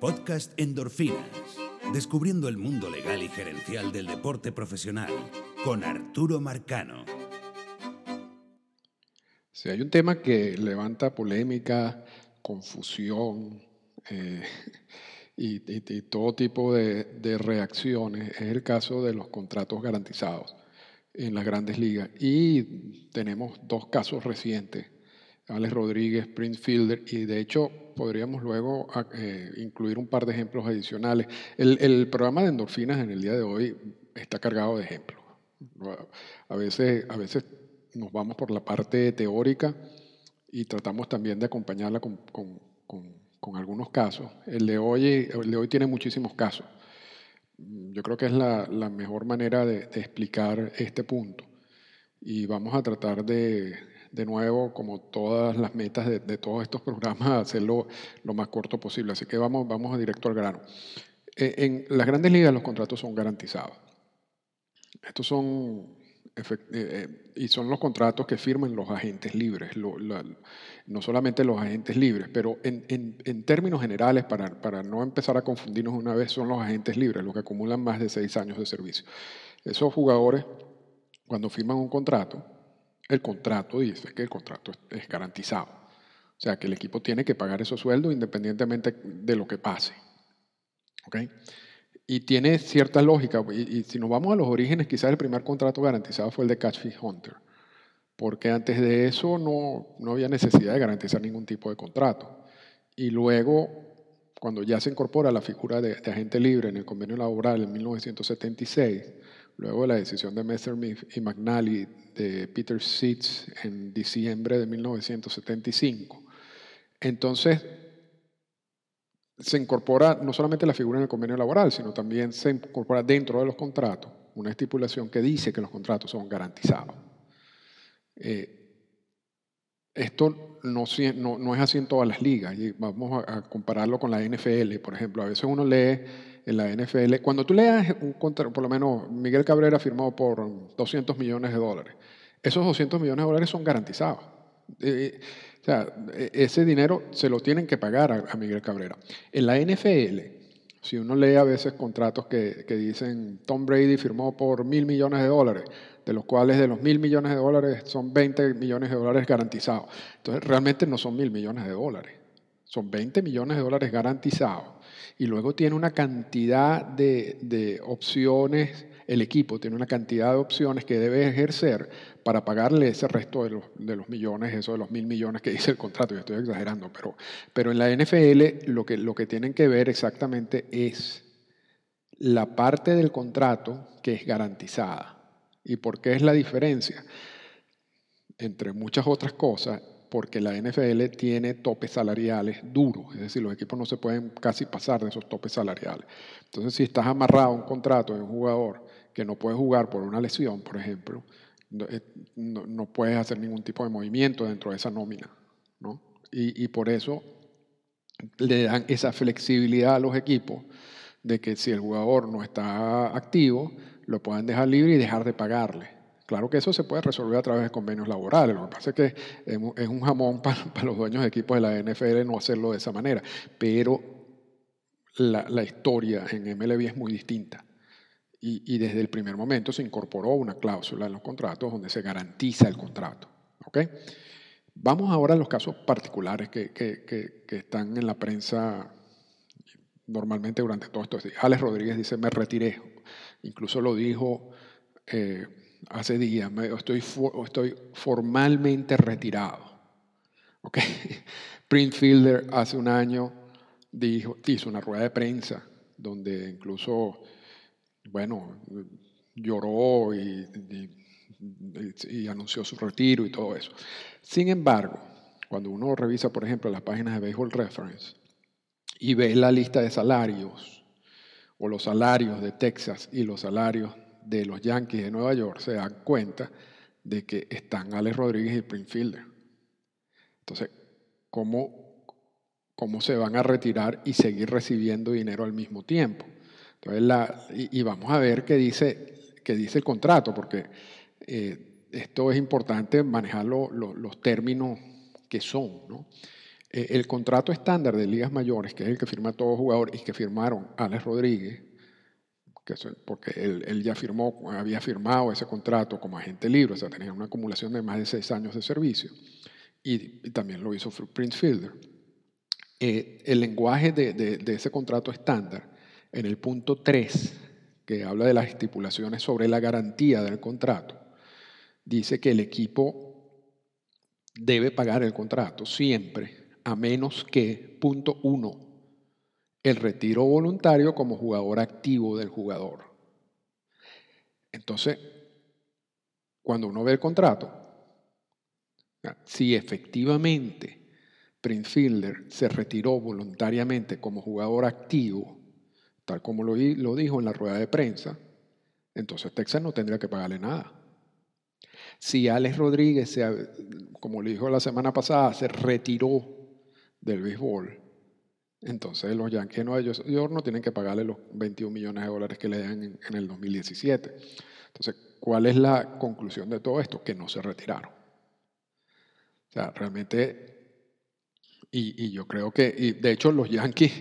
Podcast Endorfinas. Descubriendo el mundo legal y gerencial del deporte profesional con Arturo Marcano. Si hay un tema que levanta polémica, confusión eh, y, todo tipo de, de reacciones, es el caso de los contratos garantizados en las grandes ligas. Y tenemos dos casos recientes Alex Rodríguez, Prince Fielder, y de hecho podríamos luego ah, eh, incluir un par de ejemplos adicionales. El, programa de endorfinas en el día de hoy está cargado de ejemplos. A veces, a veces nos vamos por la parte teórica y tratamos también de acompañarla con, algunos casos. El de, hoy, el de hoy tiene muchísimos casos. Yo creo que es la, mejor manera de explicar este punto. Y vamos a tratar de, de nuevo, como todas las metas de, todos estos programas, hacerlo lo más corto posible. Así que vamos, vamos directo al grano. Eh, en las grandes ligas los contratos son garantizados. Estos son, eh, eh, y son los contratos que firman los agentes libres, no solamente los agentes libres, pero en, en, términos generales, para, para, no empezar a confundirnos una vez, son los agentes libres los que acumulan más de seis años de servicio. Esos jugadores, cuando firman un contrato, el contrato dice que el contrato es garantizado. O sea, que el equipo tiene que pagar esos sueldos independientemente de lo que pase. ¿Ok? Y tiene cierta lógica. Y, si nos vamos a los orígenes, quizás el primer contrato garantizado fue el de Catchfish Hunter. Porque antes de eso no, no había necesidad de garantizar ningún tipo de contrato. Y luego, cuando ya se incorpora la figura de agente libre en el convenio laboral en 1976, luego de la decisión de Messerschmitt y McNally de Peter Seitz en diciembre de 1975. Entonces, se incorpora no solamente la figura en el convenio laboral, sino también se incorpora dentro de los contratos una estipulación que dice que los contratos son garantizados. Eh, esto no, es así en todas las ligas, vamos a, compararlo con la NFL, por ejemplo. A veces uno lee en la NFL, cuando tú leas un contrato, por lo menos Miguel Cabrera firmó por 200 millones de dólares, esos 200 millones de dólares son garantizados. Eh, eh, o sea, e, ese dinero se lo tienen que pagar a, Miguel Cabrera. En la NFL, si uno lee a veces contratos que, que, dicen Tom Brady firmó por mil millones de dólares, de los cuales de los mil millones de dólares son 20 millones de dólares garantizados. Entonces, realmente no son mil millones de dólares, son 20 millones de dólares garantizados. Y luego tiene una cantidad de, de opciones el equipo tiene una cantidad de opciones que debe ejercer para pagarle ese resto de los, de los millones, eso de los mil millones que dice el contrato, yo estoy exagerando, pero, pero en la NFL lo que, lo que tienen que ver exactamente es la parte del contrato que es garantizada. ¿Y por qué es la diferencia? Entre muchas otras cosas, porque la NFL tiene topes salariales duros, es decir, los equipos no se pueden casi pasar de esos topes salariales. Entonces, si estás amarrado a un contrato de un jugador que no puede jugar por una lesión, por ejemplo, eh, no, puedes hacer ningún tipo de movimiento dentro de esa nómina. ¿no? Y, por eso le dan esa flexibilidad a los equipos de que si el jugador no está activo, lo puedan dejar libre y dejar de pagarle. Claro que eso se puede resolver a través de convenios laborales. Lo que pasa es que es un jamón para, los dueños de equipos de la NFL no hacerlo de esa manera. Pero la, historia en MLB es muy distinta. Y, desde el primer momento se incorporó una cláusula en los contratos donde se garantiza el contrato. Vamos ahora a los casos particulares que, están en la prensa normalmente durante todo esto. Alex Rodríguez dice, me retiré. Incluso lo dijo eh, hace días, estoy, estoy formalmente retirado. ¿okay? Prince Fielder hace un año dijo, hizo una rueda de prensa donde incluso bueno, lloró y, anunció su retiro y todo eso. Sin embargo, cuando uno revisa, por ejemplo, las páginas de Baseball Reference y ve la lista de salarios, o los salarios de Texas y los salarios de los Yankees de Nueva York, se dan cuenta de que están Alex Rodríguez y Prince Fielder. Entonces, ¿cómo, ¿cómo se van a retirar y seguir recibiendo dinero al mismo tiempo? y, vamos a ver qué dice, qué dice el contrato, porque eh, esto es importante manejar los términos que son. Eh, el contrato estándar de ligas mayores, que es el que firma todo jugador y que firmaron Alex Rodríguez, que porque él, ya firmó, había firmado ese contrato como agente libre, o sea, tenía una acumulación de más de seis años de servicio, y, también lo hizo Prince Fielder. Eh, el lenguaje de, ese contrato estándar, en el punto 3, que habla de las estipulaciones sobre la garantía del contrato, dice que el equipo debe pagar el contrato siempre, a menos que, punto 1, el retiro voluntario como jugador activo del jugador. Entonces, cuando uno ve el contrato, si efectivamente Prince Fielder se retiró voluntariamente como jugador activo, tal como lo, dijo en la rueda de prensa, entonces Texas no tendría que pagarle nada. Si Alex Rodríguez, como le dijo la semana pasada, se retiró del béisbol, entonces los Yankees de Nueva York no tienen que pagarle los 21 millones de dólares que le dan en, el 2017. Entonces, ¿cuál es la conclusión de todo esto? Que no se retiraron. O sea, realmente, y, y yo creo que, y de hecho los Yankees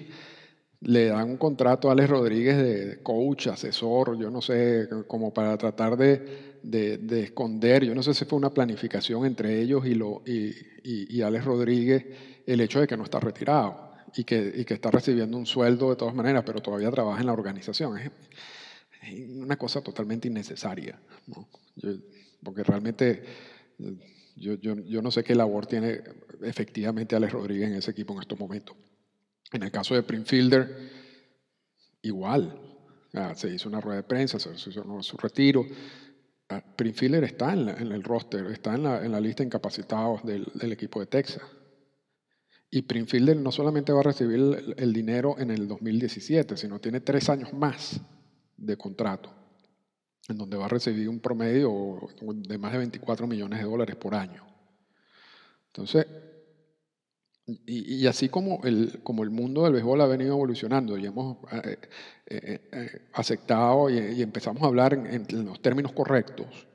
le dan un contrato a Alex Rodríguez de coach, asesor, yo no sé, como para tratar de, de, esconder, yo no sé si fue una planificación entre ellos y, lo, y, y, Alex Rodríguez el hecho de que no está retirado y que, y que está recibiendo un sueldo de todas maneras, pero todavía trabaja en la organización. Es, una cosa totalmente innecesaria, porque realmente yo, yo, yo no sé qué labor tiene efectivamente Alex Rodríguez en ese equipo en estos momentos. En el caso de Fielder, igual. se hizo una rueda de prensa, se hizo su retiro. Ah, Fielder está en, el roster, está en la, en la lista de incapacitados del, equipo de Texas. Y Fielder no solamente va a recibir el, dinero en el 2017, sino tiene tres años más de contrato, en donde va a recibir un promedio de más de 24 millones de dólares por año. Entonces, y, así como el, como el mundo del béisbol ha venido evolucionando y hemos eh, eh, eh, aceptado y, empezamos a hablar en, los términos correctos,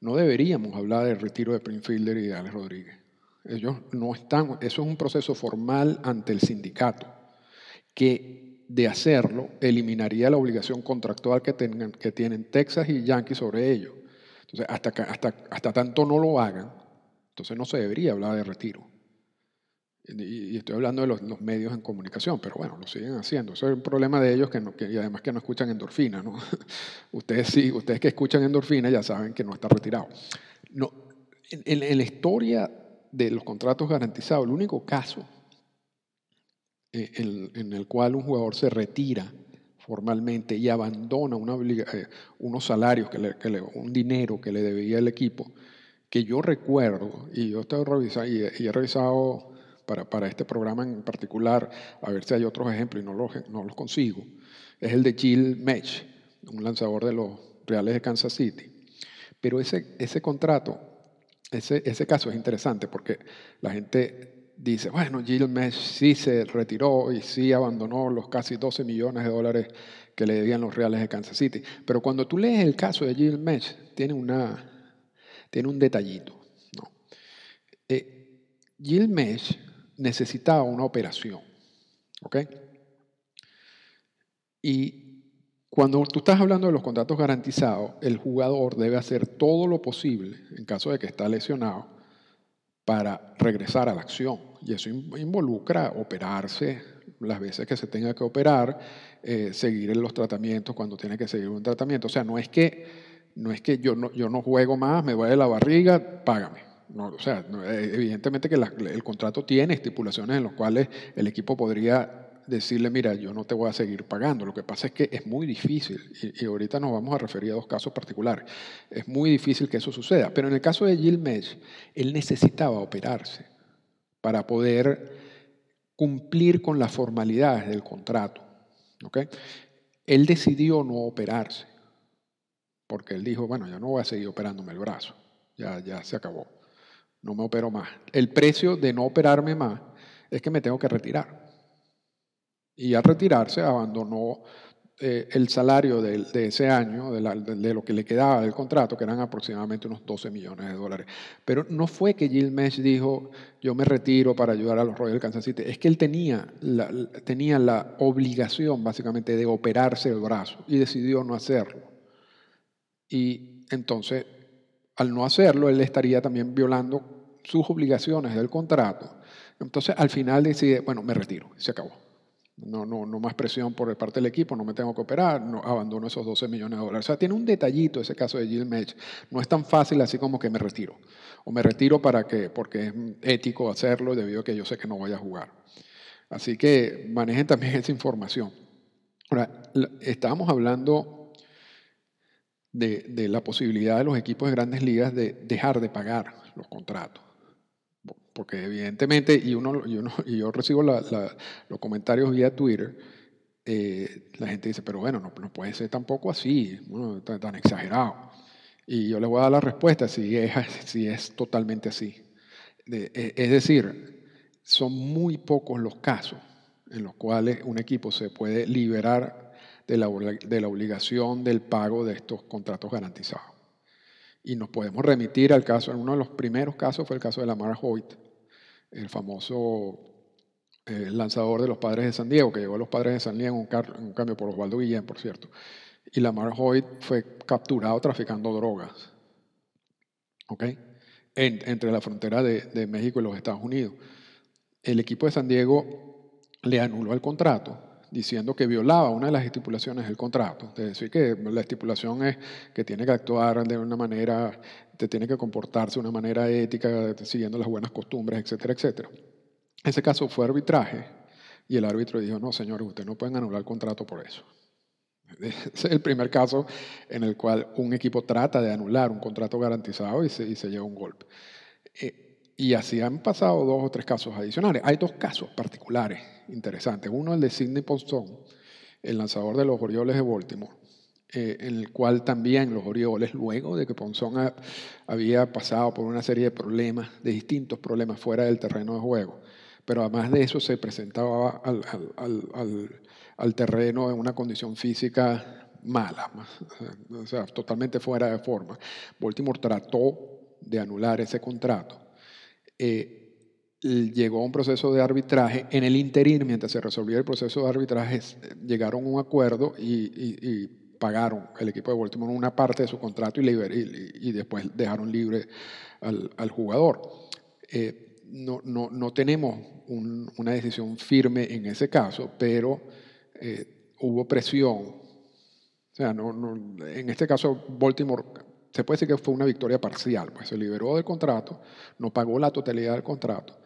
no deberíamos hablar del retiro de Prince Fielder y de Alex Rodríguez. Ellos no están, eso es un proceso formal ante el sindicato, que de hacerlo eliminaría la obligación contractual que, tengan, que tienen Texas y Yankees sobre ellos. Entonces, hasta, hasta, hasta tanto no lo hagan, entonces no se debería hablar de retiro. Y, estoy hablando de los, medios en comunicación, pero bueno, lo siguen haciendo. Eso es un problema de ellos que, y además que no escuchan endorfina. ¿no? ustedes sí, ustedes que escuchan endorfina ya saben que no está retirado. No, en, la historia de los contratos garantizados, el único caso eh, en, el cual un jugador se retira formalmente y abandona eh, unos salarios, que le, un dinero que le debía el equipo, que yo recuerdo, y yo he revisado para, para, este programa en particular, a ver si hay otros ejemplos y no los, no los consigo, es el de Jill Mech, un lanzador de los Reales de Kansas City. Pero ese, ese contrato, ese, ese caso es interesante porque la gente dice, bueno, Jill Mesh sí se retiró y sí abandonó los casi 12 millones de dólares que le debían los Reales de Kansas City. Pero cuando tú lees el caso de Jill Mesh, tiene, una, tiene un detallito. ¿no? Eh, Jill Mesh necesitaba una operación. ¿Ok? Y cuando tú estás hablando de los contratos garantizados, el jugador debe hacer todo lo posible, en caso de que está lesionado, para regresar a la acción. Y eso involucra operarse las veces que se tenga que operar, eh, seguir los tratamientos cuando tiene que seguir un tratamiento. O sea, no es que, no es que yo, no, yo no juego más, me duele la barriga, págame. No, o sea, eh, evidentemente que el contrato tiene estipulaciones en las cuales el equipo podría decirle, mira, yo no te voy a seguir pagando. Lo que pasa es que es muy difícil, y, ahorita nos vamos a referir a dos casos particulares, es muy difícil que eso suceda. Pero en el caso de Jill Mesh, él necesitaba operarse para poder cumplir con las formalidades del contrato. ¿okay? Él decidió no operarse, porque él dijo, bueno, yo no voy a seguir operándome el brazo, ya, ya se acabó no me opero más. El precio de no operarme más es que me tengo que retirar. Y al retirarse abandonó eh, el salario de, ese año, de, lo que le quedaba del contrato, que eran aproximadamente unos 12 millones de dólares. Pero no fue que Jill Mesh dijo, yo me retiro para ayudar a los Royals de Kansas City, es que él tenía la, tenía la obligación básicamente de operarse el brazo y decidió no hacerlo. Y entonces, al no hacerlo, él estaría también violando sus obligaciones del contrato. Entonces, al final decide, bueno, me retiro, se acabó. No, no, no más presión por parte del equipo, no me tengo que operar, no, abandono esos 12 millones de dólares. O sea, tiene un detallito ese caso de Jill Mech. No es tan fácil así como que me retiro. O me retiro para que, porque es ético hacerlo debido a que yo sé que no voy a jugar. Así que manejen también esa información. Ahora, estábamos hablando de la posibilidad de los equipos de grandes ligas de dejar de pagar los contratos porque evidentemente, y, uno, y, yo recibo los comentarios vía Twitter, eh, la gente dice, pero bueno, no, puede ser tampoco así, tan, exagerado. Y yo le voy a dar la respuesta si es, totalmente así. E, es decir, son muy pocos los casos en los cuales un equipo se puede liberar de la obligación del pago de estos contratos garantizados. Y nos podemos remitir al caso, uno de los primeros casos fue el caso de Lamar Hoyt, el famoso eh, lanzador de los Padres de San Diego, que llegó a los Padres de San Diego en un, cambio por Osvaldo Guillén, por cierto. Y Lamar Hoyt fue capturado traficando drogas. Entre la frontera de, de México y los Estados Unidos. El equipo de San Diego le anuló el contrato diciendo que violaba una de las estipulaciones del contrato. Es decir, que la estipulación es que tiene que actuar de una manera, te tiene que comportarse de una manera ética, siguiendo las buenas costumbres, etcétera, etcétera. Ese caso fue arbitraje y el árbitro dijo, no, señores, ustedes no pueden anular el contrato por eso. Es el primer caso en el cual un equipo trata de anular un contrato garantizado y se, y se lleva un golpe. Eh, y así han pasado dos o tres casos adicionales. Hay dos casos particulares interesantes. Uno el de Sidney Ponson, el lanzador de los Orioles de Baltimore, eh, en el cual también los Orioles, luego de que Ponson había pasado por una serie de problemas, de distintos problemas fuera del terreno de juego, pero además de eso se presentaba al, al terreno en una condición física mala, o sea, totalmente fuera de forma. Baltimore trató de anular ese contrato eh, llegó a un proceso de arbitraje. En el interín, mientras se resolvía el proceso de arbitraje, llegaron a un acuerdo y, pagaron el equipo de Baltimore una parte de su contrato y, y, después dejaron libre al, jugador. Eh, no, tenemos una decisión firme en ese caso, pero eh, hubo presión. O sea, en este caso Baltimore se puede decir que fue una victoria parcial, pues se liberó del contrato, no pagó la totalidad del contrato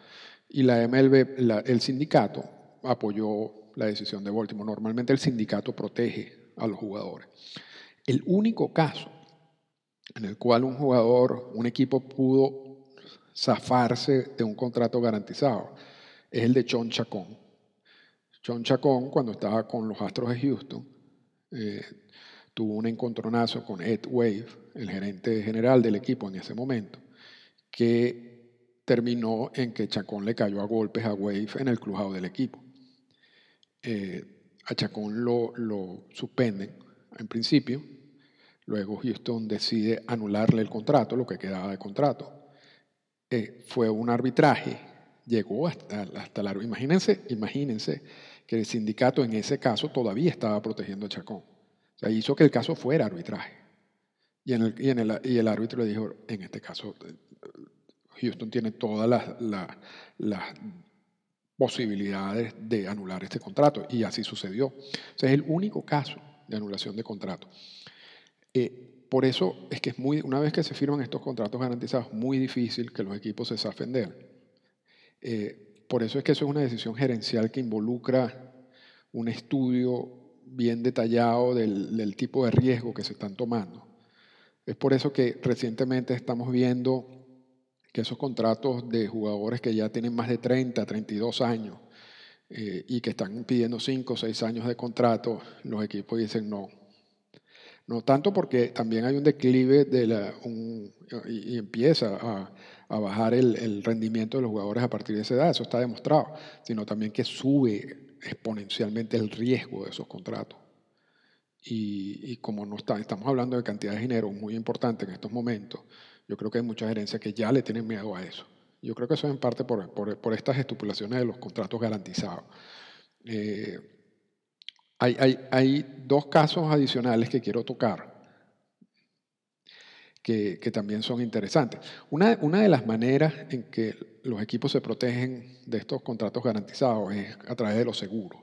y la MLB, el sindicato apoyó la decisión de Baltimore. Normalmente el sindicato protege a los jugadores. El único caso en el cual un jugador, un equipo pudo zafarse de un contrato garantizado es el de Chon Chacón. Chon Chacón, cuando estaba con los Astros de Houston, eh, tuvo un encontronazo con Ed Wave, el gerente general del equipo en ese momento, que terminó en que Chacón le cayó a golpes a Wave en el crujado del equipo. Eh, a Chacón lo, lo suspenden en principio, luego Houston decide anularle el contrato, lo que quedaba de contrato. Eh, fue un arbitraje, llegó hasta, hasta la... Imagínense, imagínense que el sindicato en ese caso todavía estaba protegiendo a Chacón hizo que el caso fuera arbitraje. Y el árbitro le dijo, en este caso, Houston tiene todas las, posibilidades de anular este contrato. Y así sucedió. O sea, es el único caso de anulación de contrato. Eh, por eso es que es muy, una vez que se firman estos contratos garantizados, muy difícil que los equipos se zafen de él. Eh, por eso es que eso es una decisión gerencial que involucra un estudio bien detallado del, tipo de riesgo que se están tomando. Es por eso que recientemente estamos viendo que esos contratos de jugadores que ya tienen más de 30, 32 años eh, y que están pidiendo 5 o 6 años de contrato, los equipos dicen no. No tanto porque también hay un declive de la, y, empieza a, bajar el, rendimiento de los jugadores a partir de esa edad, eso está demostrado, sino también que sube exponencialmente el riesgo de esos contratos. y, como no está, estamos hablando de cantidad de dinero muy importante en estos momentos, yo creo que hay muchas gerencias que ya le tienen miedo a eso. Yo creo que eso es en parte por, por, estas estipulaciones de los contratos garantizados. Eh, hay, hay, hay, dos casos adicionales que quiero tocar que, que también son interesantes. Una, de las maneras en que los equipos se protegen de estos contratos garantizados es a través de los seguros.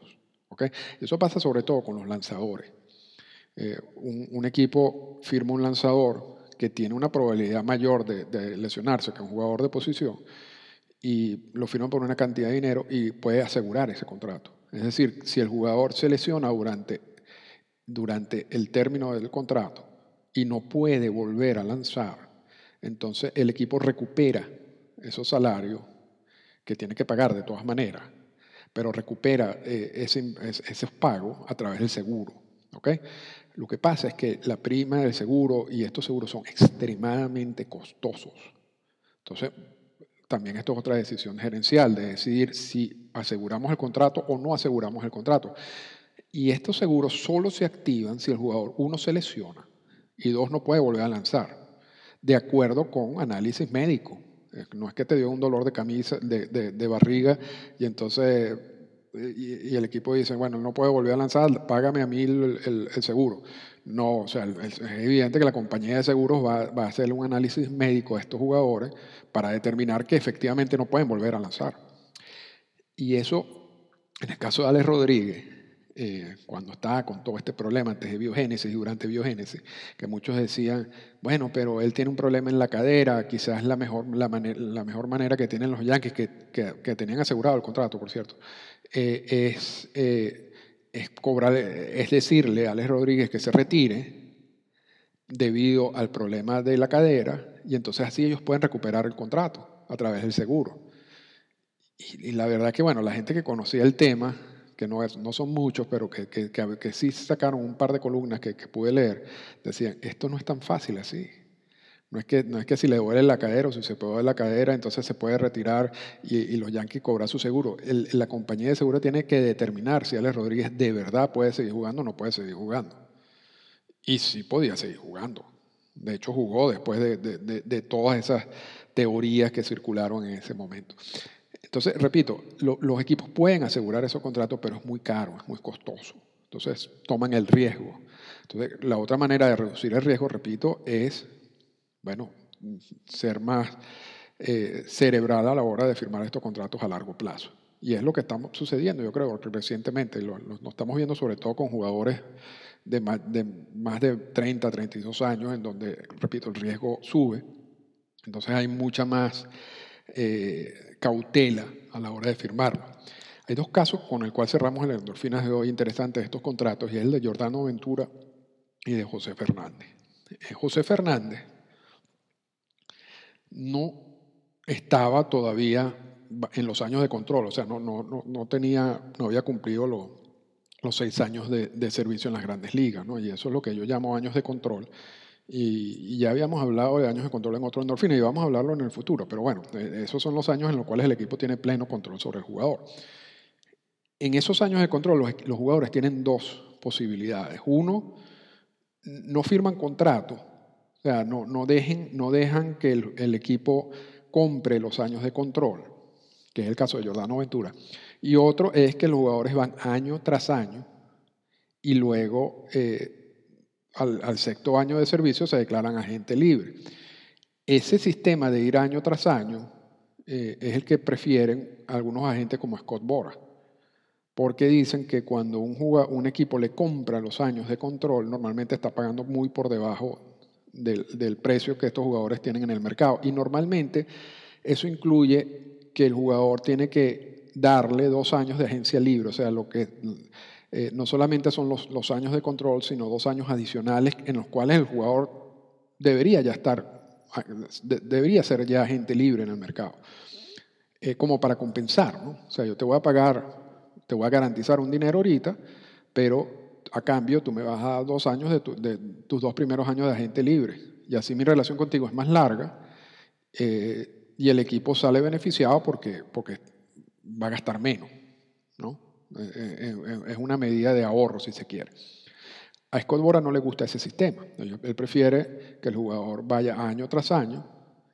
¿okay? Eso pasa sobre todo con los lanzadores. Eh, un, equipo firma un lanzador que tiene una probabilidad mayor de, lesionarse que un jugador de posición y lo firma por una cantidad de dinero y puede asegurar ese contrato. Es decir, si el jugador se lesiona durante, durante el término del contrato y no puede volver a lanzar, entonces el equipo recupera esos salarios que tiene que pagar de todas maneras, pero recupera eh, ese, esos pagos a través del seguro. ¿okay? Lo que pasa es que la prima del seguro y estos seguros son extremadamente costosos. Entonces, también esto es otra decisión gerencial de decidir si aseguramos el contrato o no aseguramos el contrato. Y estos seguros solo se activan si el jugador, uno, se lesiona y dos, no puede volver a lanzar, de acuerdo con análisis médico. No es que te dio un dolor de camisa, de, de barriga y entonces y, el equipo dice, bueno, no puedo volver a lanzar, págame a mí el, seguro. No, o sea, es evidente que la compañía de seguros va, va, a hacer un análisis médico a estos jugadores para determinar que efectivamente no pueden volver a lanzar. Y eso, en el caso de Alex Rodríguez, eh, cuando estaba con todo este problema antes de biogénesis y durante biogénesis, que muchos decían, bueno, pero él tiene un problema en la cadera, quizás la mejor, la, la mejor manera que tienen los Yankees, que, que, tenían asegurado el contrato, por cierto, eh, es, eh, es, cobrar, es decirle a Alex Rodríguez que se retire debido al problema de la cadera, y entonces así ellos pueden recuperar el contrato a través del seguro. Y, y la verdad que, bueno, la gente que conocía el tema, que no, es, no son muchos, pero que, que, que, sí sacaron un par de columnas que, pude leer, decían, esto no es tan fácil así. No es, que, no es que si le duele la cadera o si se puede duele la cadera, entonces se puede retirar y, los Yankees cobran su seguro. la compañía de seguro tiene que determinar si Alex Rodríguez de verdad puede seguir jugando o no puede seguir jugando. Y sí podía seguir jugando. De hecho, jugó después de, de, de todas esas teorías que circularon en ese momento. Entonces, repito, los equipos pueden asegurar esos contratos, pero es muy caro, es muy costoso. Entonces, toman el riesgo. Entonces, la otra manera de reducir el riesgo, repito, es, bueno, ser más eh, cerebral a la hora de firmar estos contratos a largo plazo. Y es lo que está sucediendo, yo creo, recientemente lo, estamos viendo sobre todo con jugadores de más, de más de 30, 32 años, en donde, repito, el riesgo sube. Entonces hay mucha más eh, cautela a la hora de firmarlo. Hay dos casos con el cual cerramos el endorfinas de hoy interesantes de estos contratos, y es el de Jordano Ventura y de José Fernández. Eh, José Fernández no estaba todavía en los años de control, o sea, no, no, no, tenía, no había cumplido los, los seis años de, de, servicio en las grandes ligas, ¿no? y eso es lo que yo llamo años de control. Y, ya habíamos hablado de años de control en otro endorfina y vamos a hablarlo en el futuro, pero bueno, eh, esos son los años en los cuales el equipo tiene pleno control sobre el jugador. En esos años de control los, jugadores tienen dos posibilidades. Uno, no firman contrato, o sea, no, no, dejen, no dejan que el, equipo compre los años de control, que es el caso de Jordano Ventura. Y otro es que los jugadores van año tras año y luego... Eh, al, sexto año de servicio se declaran agente libre. Ese sistema de ir año tras año eh, es el que prefieren algunos agentes como Scott Bora, porque dicen que cuando un, un equipo le compra los años de control, normalmente está pagando muy por debajo del, del precio que estos jugadores tienen en el mercado. Y normalmente eso incluye que el jugador tiene que darle dos años de agencia libre, o sea, lo que eh, no solamente son los, años de control, sino dos años adicionales en los cuales el jugador debería ya estar, debería ser ya agente libre en el mercado, eh, como para compensar, ¿no? O sea, yo te voy a pagar, te voy a garantizar un dinero ahorita, pero a cambio tú me vas a dar dos años de, tus dos primeros años de agente libre. Y así mi relación contigo es más larga eh, y el equipo sale beneficiado porque, porque va a gastar menos, ¿no? Eh, eh, eh, es una medida de ahorro, si se quiere. A Scott Bora no le gusta ese sistema. Él prefiere que el jugador vaya año tras año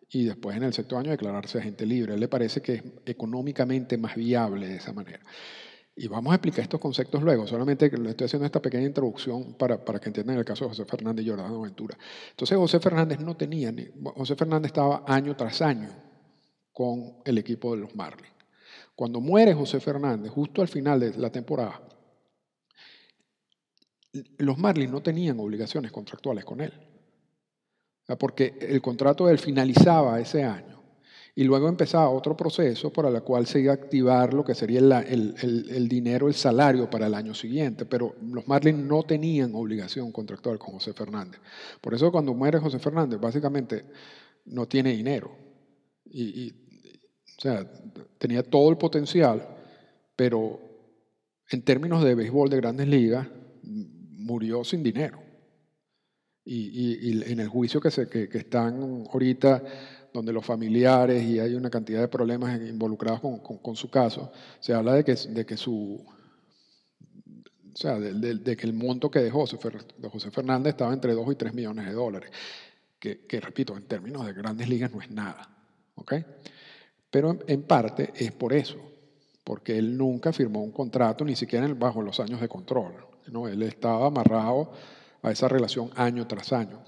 y después en el sexto año declararse agente libre. Él le parece que es económicamente más viable de esa manera. Y vamos a explicar estos conceptos luego, solamente le estoy haciendo esta pequeña introducción para, para que entiendan el caso de José Fernández y Jordano Ventura. Entonces José Fernández no tenía, ni, José Fernández estaba año tras año con el equipo de los Marlins. Cuando muere José Fernández, justo al final de la temporada, los Marlins no tenían obligaciones contractuales con él, porque el contrato de él finalizaba ese año y luego empezaba otro proceso para el cual se iba a activar lo que sería el, dinero, el salario para el año siguiente, pero los Marlins no tenían obligación contractual con José Fernández. Por eso cuando muere José Fernández, básicamente no tiene dinero. Y, o sea, tenía todo el potencial, pero en términos de béisbol de grandes ligas, murió sin dinero. Y, en el juicio que, se, que están ahorita donde los familiares y hay una cantidad de problemas involucrados con, su caso, se habla de que, de que su... O sea, de, que el monto que dejó José Fernández estaba entre 2 y 3 millones de dólares, que, repito, en términos de grandes ligas no es nada. ¿ok? Pero en, parte es por eso, porque él nunca firmó un contrato, ni siquiera bajo los años de control. ¿no? Él estaba amarrado a esa relación año tras año.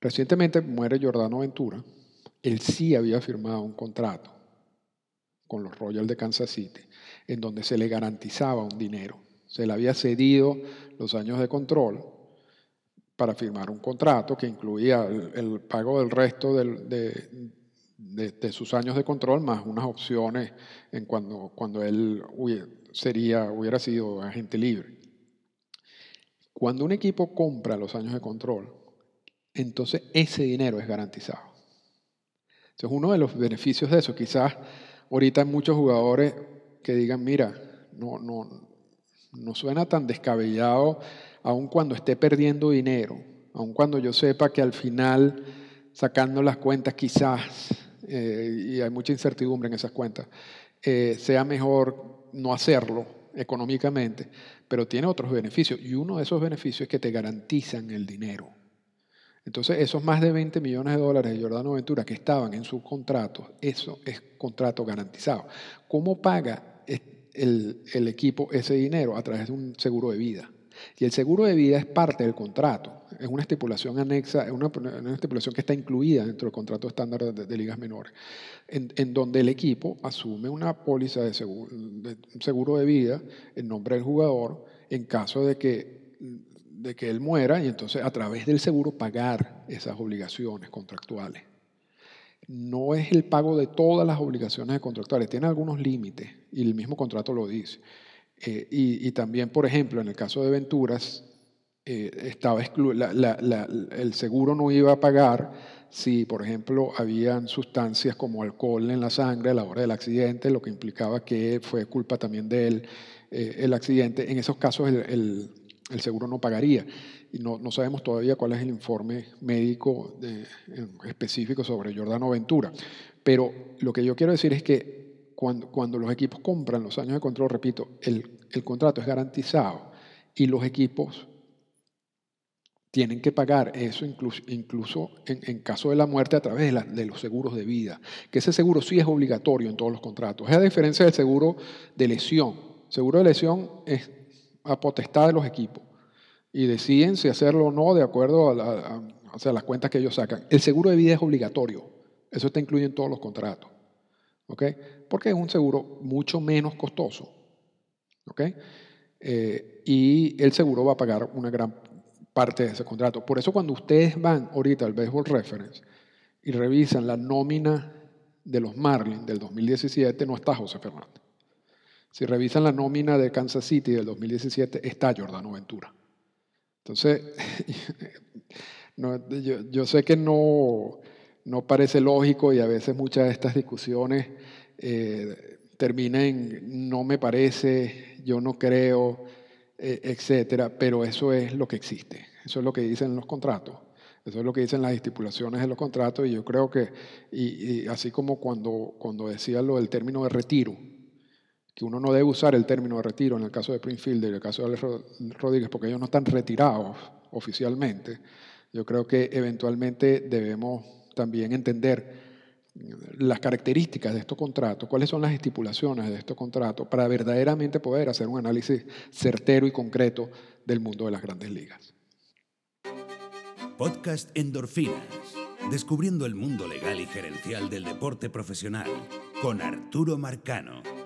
Recientemente muere Jordano Ventura. Él sí había firmado un contrato con los Royals de Kansas City, en donde se le garantizaba un dinero. Se le había cedido los años de control para firmar un contrato que incluía el, pago del resto de, sus años de control más unas opciones en cuando, cuando él sería, hubiera sido agente libre. Cuando un equipo compra los años de control, entonces ese dinero es garantizado. Entonces uno de los beneficios de eso, quizás ahorita hay muchos jugadores que digan, mira, no, no, no suena tan descabellado, aun cuando esté perdiendo dinero, aun cuando yo sepa que al final, sacando las cuentas quizás, eh, y hay mucha incertidumbre en esas cuentas, eh, sea mejor no hacerlo económicamente, pero tiene otros beneficios. Y uno de esos beneficios es que te garantizan el dinero. Entonces, esos más de 20 millones de dólares de Jordano Ventura que estaban en sus contratos, eso es contrato garantizado. ¿Cómo paga el, equipo ese dinero? A través de un seguro de vida. Y el seguro de vida es parte del contrato, es una estipulación anexa, es una, estipulación que está incluida dentro del contrato estándar de, ligas menores, en, donde el equipo asume una póliza de seguro, de seguro de vida en nombre del jugador en caso de que de que él muera y entonces a través del seguro pagar esas obligaciones contractuales. No es el pago de todas las obligaciones contractuales, tiene algunos límites y el mismo contrato lo dice. Eh, y, también, por ejemplo, en el caso de Venturas, eh, estaba el seguro no iba a pagar si, por ejemplo, habían sustancias como alcohol en la sangre a la hora del accidente, lo que implicaba que fue culpa también de él eh, el accidente. En esos casos el el seguro no pagaría. Y no, no sabemos todavía cuál es el informe médico específico sobre Jordano Ventura. Pero lo que yo quiero decir es que cuando, los equipos compran los años de control, repito, el, contrato es garantizado y los equipos tienen que pagar eso incluso, en, caso de la muerte a través de, los seguros de vida, que ese seguro sí es obligatorio en todos los contratos. Es a diferencia del seguro de lesión. Seguro de lesión es a potestad de los equipos y deciden si hacerlo o no de acuerdo a, las cuentas que ellos sacan. El seguro de vida es obligatorio, eso está incluido en todos los contratos, ¿ok? Porque es un seguro mucho menos costoso, ¿ok? Eh, y el seguro va a pagar una gran parte de ese contrato. Por eso cuando ustedes van ahorita al Baseball Reference y revisan la nómina de los Marlins del 2017, no está José Fernández. Si revisan la nómina de Kansas City del 2017, está Jordano Ventura. Entonces, yo, sé que no, no, parece lógico y a veces muchas de estas discusiones eh, terminan en no me parece, yo no creo, eh, etcétera, pero eso es lo que existe. Eso es lo que dicen los contratos. Eso es lo que dicen las estipulaciones de los contratos y yo creo que, y, así como cuando, cuando decía lo del término de retiro, que uno no debe usar el término de retiro en el caso de Springfield y en el caso de Alex Rodríguez, porque ellos no están retirados oficialmente. Yo creo que eventualmente debemos también entender las características de estos contratos, cuáles son las estipulaciones de estos contratos, para verdaderamente poder hacer un análisis certero y concreto del mundo de las grandes ligas. Podcast Endorfinas, descubriendo el mundo legal y gerencial del deporte profesional, con Arturo Marcano.